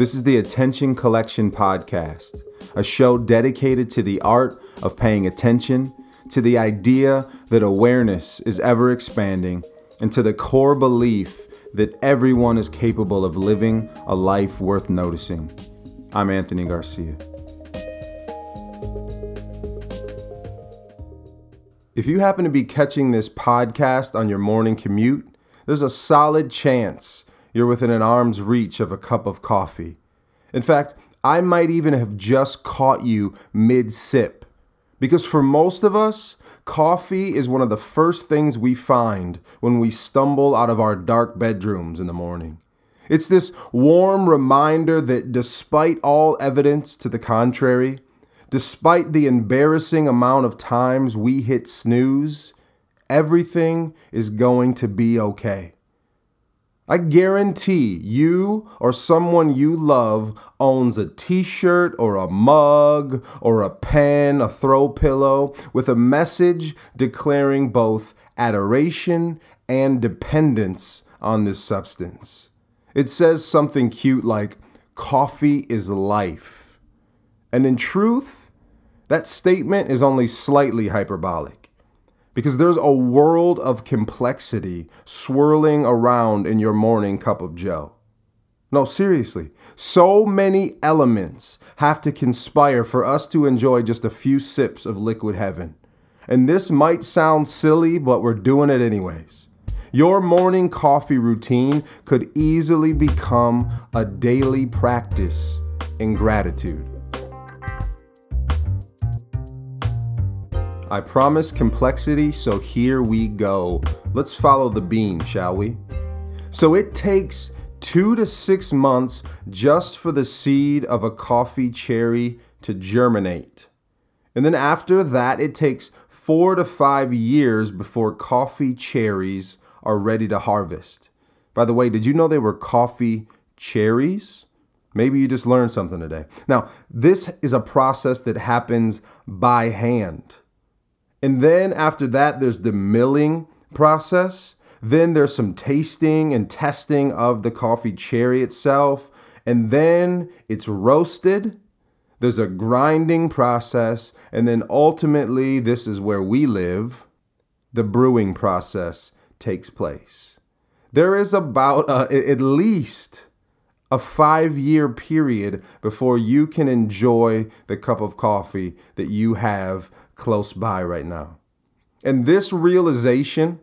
This is the Attention Collection Podcast, a show dedicated to the art of paying attention, to the idea that awareness is ever expanding, and to the core belief that everyone is capable of living a life worth noticing. I'm Anthony Garcia. If you happen to be catching this podcast on your morning commute, there's a solid chance you're within an arm's reach of a cup of coffee. In fact, I might even have just caught you mid sip. Because for most of us, coffee is one of the first things we find when we stumble out of our dark bedrooms in the morning. It's this warm reminder that despite all evidence to the contrary, despite the embarrassing amount of times we hit snooze, everything is going to be okay. I guarantee you or someone you love owns a t shirt or a mug or a pen, a throw pillow with a message declaring both adoration and dependence on this substance. It says something cute like, coffee is life. And in truth, that statement is only slightly hyperbolic because there's a world of complexity swirling around in your morning cup of joe. No, seriously. So many elements have to conspire for us to enjoy just a few sips of liquid heaven. And this might sound silly, but we're doing it anyways. Your morning coffee routine could easily become a daily practice in gratitude. I promise complexity, so here we go. Let's follow the bean, shall we? So it takes two to six months just for the seed of a coffee cherry to germinate. And then after that, it takes four to five years before coffee cherries are ready to harvest. By the way, did you know they were coffee cherries? Maybe you just learned something today. Now, this is a process that happens by hand. And then after that, there's the milling process. Then there's some tasting and testing of the coffee cherry itself. And then it's roasted. There's a grinding process. And then ultimately, this is where we live, the brewing process takes place. There is about uh, at least a five year period before you can enjoy the cup of coffee that you have close by right now. And this realization,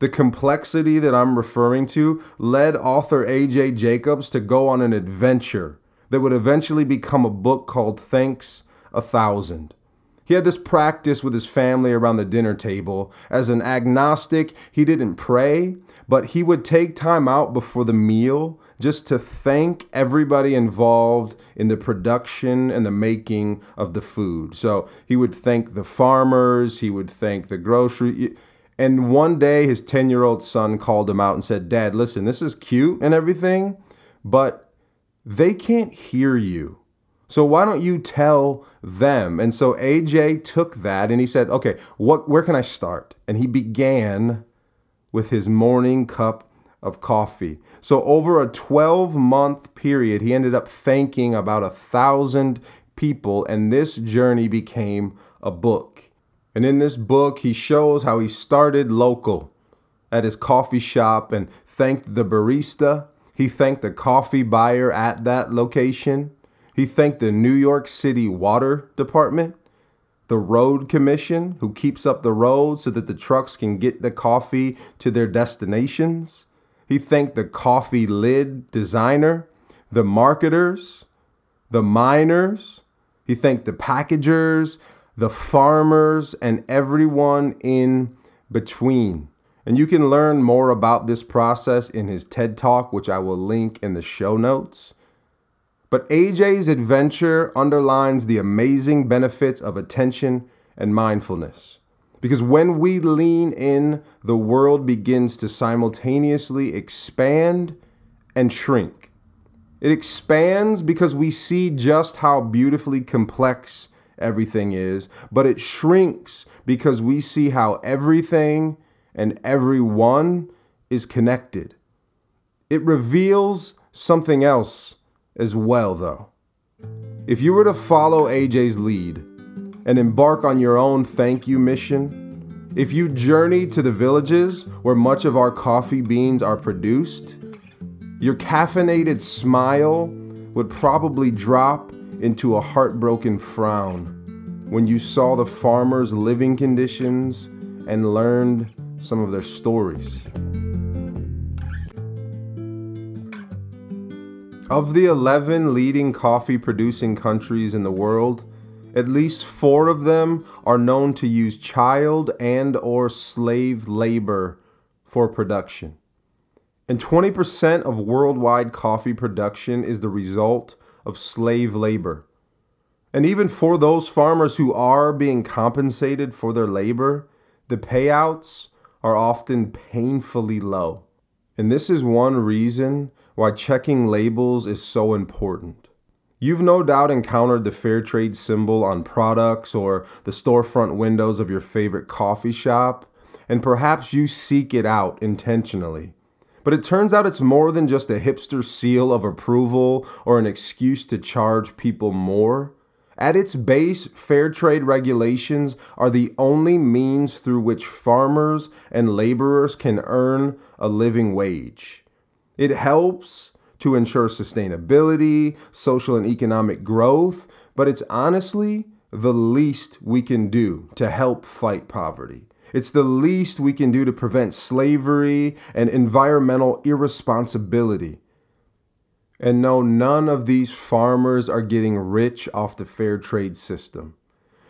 the complexity that I'm referring to, led author A.J. Jacobs to go on an adventure that would eventually become a book called Thanks a Thousand. He had this practice with his family around the dinner table. As an agnostic, he didn't pray, but he would take time out before the meal just to thank everybody involved in the production and the making of the food. So he would thank the farmers, he would thank the grocery. And one day, his 10 year old son called him out and said, Dad, listen, this is cute and everything, but they can't hear you. So why don't you tell them? And so AJ took that and he said, "Okay, what where can I start?" And he began with his morning cup of coffee. So over a 12 month period, he ended up thanking about a thousand people, and this journey became a book. And in this book, he shows how he started local at his coffee shop and thanked the barista. He thanked the coffee buyer at that location. He thanked the New York City Water Department, the Road Commission, who keeps up the roads so that the trucks can get the coffee to their destinations. He thanked the coffee lid designer, the marketers, the miners. He thanked the packagers, the farmers, and everyone in between. And you can learn more about this process in his TED Talk, which I will link in the show notes. But AJ's adventure underlines the amazing benefits of attention and mindfulness. Because when we lean in, the world begins to simultaneously expand and shrink. It expands because we see just how beautifully complex everything is, but it shrinks because we see how everything and everyone is connected. It reveals something else as well, though. If you were to follow AJ's lead and embark on your own thank you mission, if you journey to the villages where much of our coffee beans are produced, your caffeinated smile would probably drop into a heartbroken frown when you saw the farmers' living conditions and learned some of their stories. Of the 11 leading coffee producing countries in the world, at least 4 of them are known to use child and or slave labor for production. And 20% of worldwide coffee production is the result of slave labor. And even for those farmers who are being compensated for their labor, the payouts are often painfully low. And this is one reason why checking labels is so important. You've no doubt encountered the fair trade symbol on products or the storefront windows of your favorite coffee shop, and perhaps you seek it out intentionally. But it turns out it's more than just a hipster seal of approval or an excuse to charge people more. At its base, fair trade regulations are the only means through which farmers and laborers can earn a living wage. It helps to ensure sustainability, social and economic growth, but it's honestly the least we can do to help fight poverty. It's the least we can do to prevent slavery and environmental irresponsibility. And no, none of these farmers are getting rich off the fair trade system.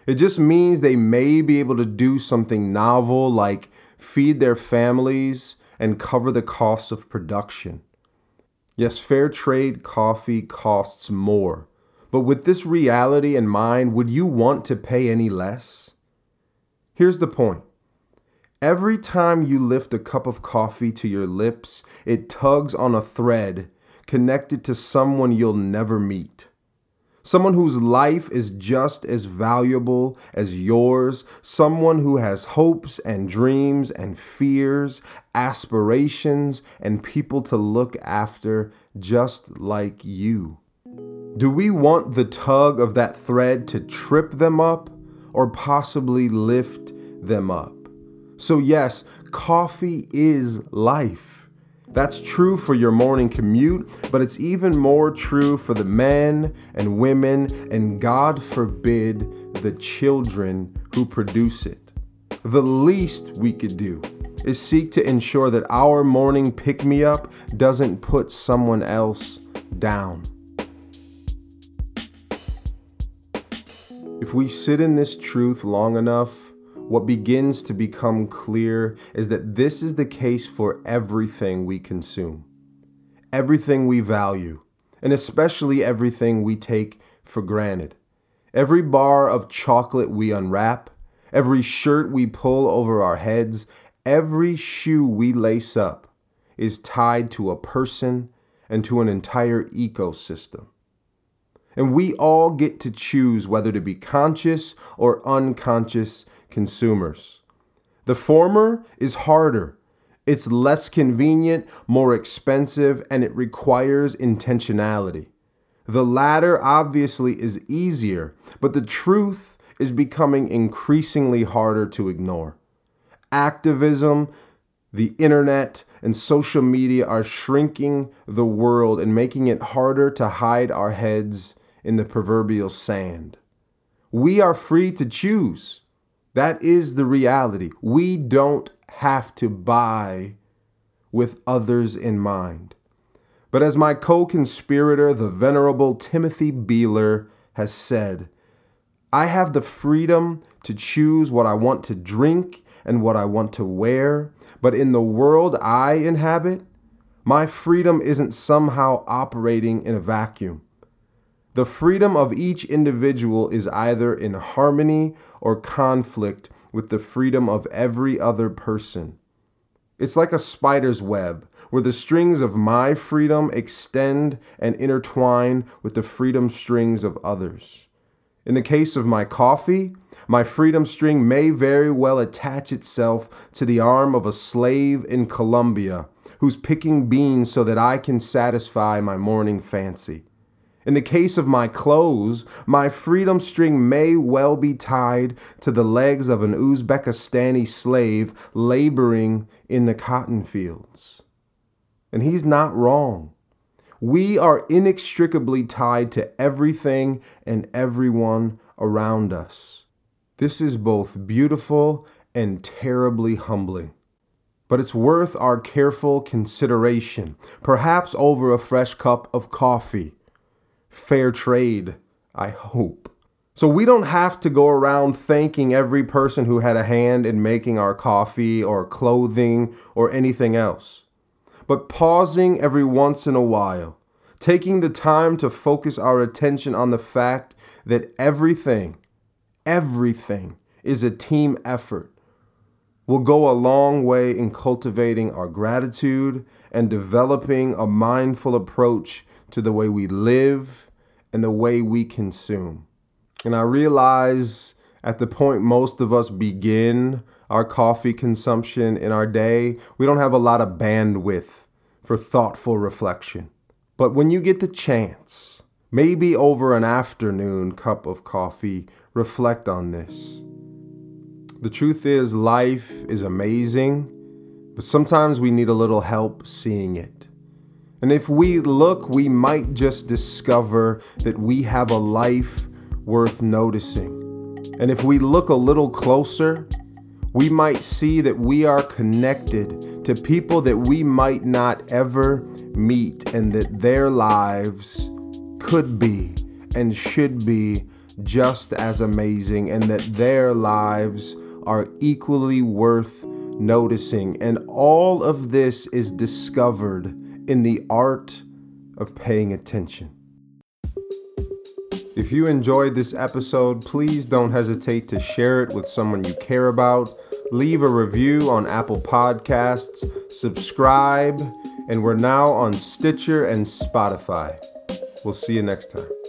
It just means they may be able to do something novel like feed their families and cover the costs of production. Yes, fair trade coffee costs more. But with this reality in mind, would you want to pay any less? Here's the point. Every time you lift a cup of coffee to your lips, it tugs on a thread connected to someone you'll never meet. Someone whose life is just as valuable as yours. Someone who has hopes and dreams and fears, aspirations, and people to look after just like you. Do we want the tug of that thread to trip them up or possibly lift them up? So, yes, coffee is life. That's true for your morning commute, but it's even more true for the men and women, and God forbid, the children who produce it. The least we could do is seek to ensure that our morning pick me up doesn't put someone else down. If we sit in this truth long enough, what begins to become clear is that this is the case for everything we consume, everything we value, and especially everything we take for granted. Every bar of chocolate we unwrap, every shirt we pull over our heads, every shoe we lace up is tied to a person and to an entire ecosystem. And we all get to choose whether to be conscious or unconscious consumers. The former is harder. It's less convenient, more expensive, and it requires intentionality. The latter obviously is easier, but the truth is becoming increasingly harder to ignore. Activism, the internet, and social media are shrinking the world and making it harder to hide our heads in the proverbial sand. We are free to choose. That is the reality. We don't have to buy with others in mind. But as my co conspirator, the Venerable Timothy Beeler, has said, I have the freedom to choose what I want to drink and what I want to wear, but in the world I inhabit, my freedom isn't somehow operating in a vacuum. The freedom of each individual is either in harmony or conflict with the freedom of every other person. It's like a spider's web, where the strings of my freedom extend and intertwine with the freedom strings of others. In the case of my coffee, my freedom string may very well attach itself to the arm of a slave in Colombia who's picking beans so that I can satisfy my morning fancy. In the case of my clothes, my freedom string may well be tied to the legs of an Uzbekistani slave laboring in the cotton fields. And he's not wrong. We are inextricably tied to everything and everyone around us. This is both beautiful and terribly humbling. But it's worth our careful consideration, perhaps over a fresh cup of coffee fair trade, I hope. So we don't have to go around thanking every person who had a hand in making our coffee or clothing or anything else. But pausing every once in a while, taking the time to focus our attention on the fact that everything, everything is a team effort will go a long way in cultivating our gratitude and developing a mindful approach to the way we live and the way we consume. And I realize at the point most of us begin our coffee consumption in our day, we don't have a lot of bandwidth for thoughtful reflection. But when you get the chance, maybe over an afternoon cup of coffee, reflect on this. The truth is, life is amazing, but sometimes we need a little help seeing it. And if we look, we might just discover that we have a life worth noticing. And if we look a little closer, we might see that we are connected to people that we might not ever meet, and that their lives could be and should be just as amazing, and that their lives are equally worth noticing. And all of this is discovered in the art of paying attention. If you enjoyed this episode, please don't hesitate to share it with someone you care about. Leave a review on Apple Podcasts, subscribe, and we're now on Stitcher and Spotify. We'll see you next time.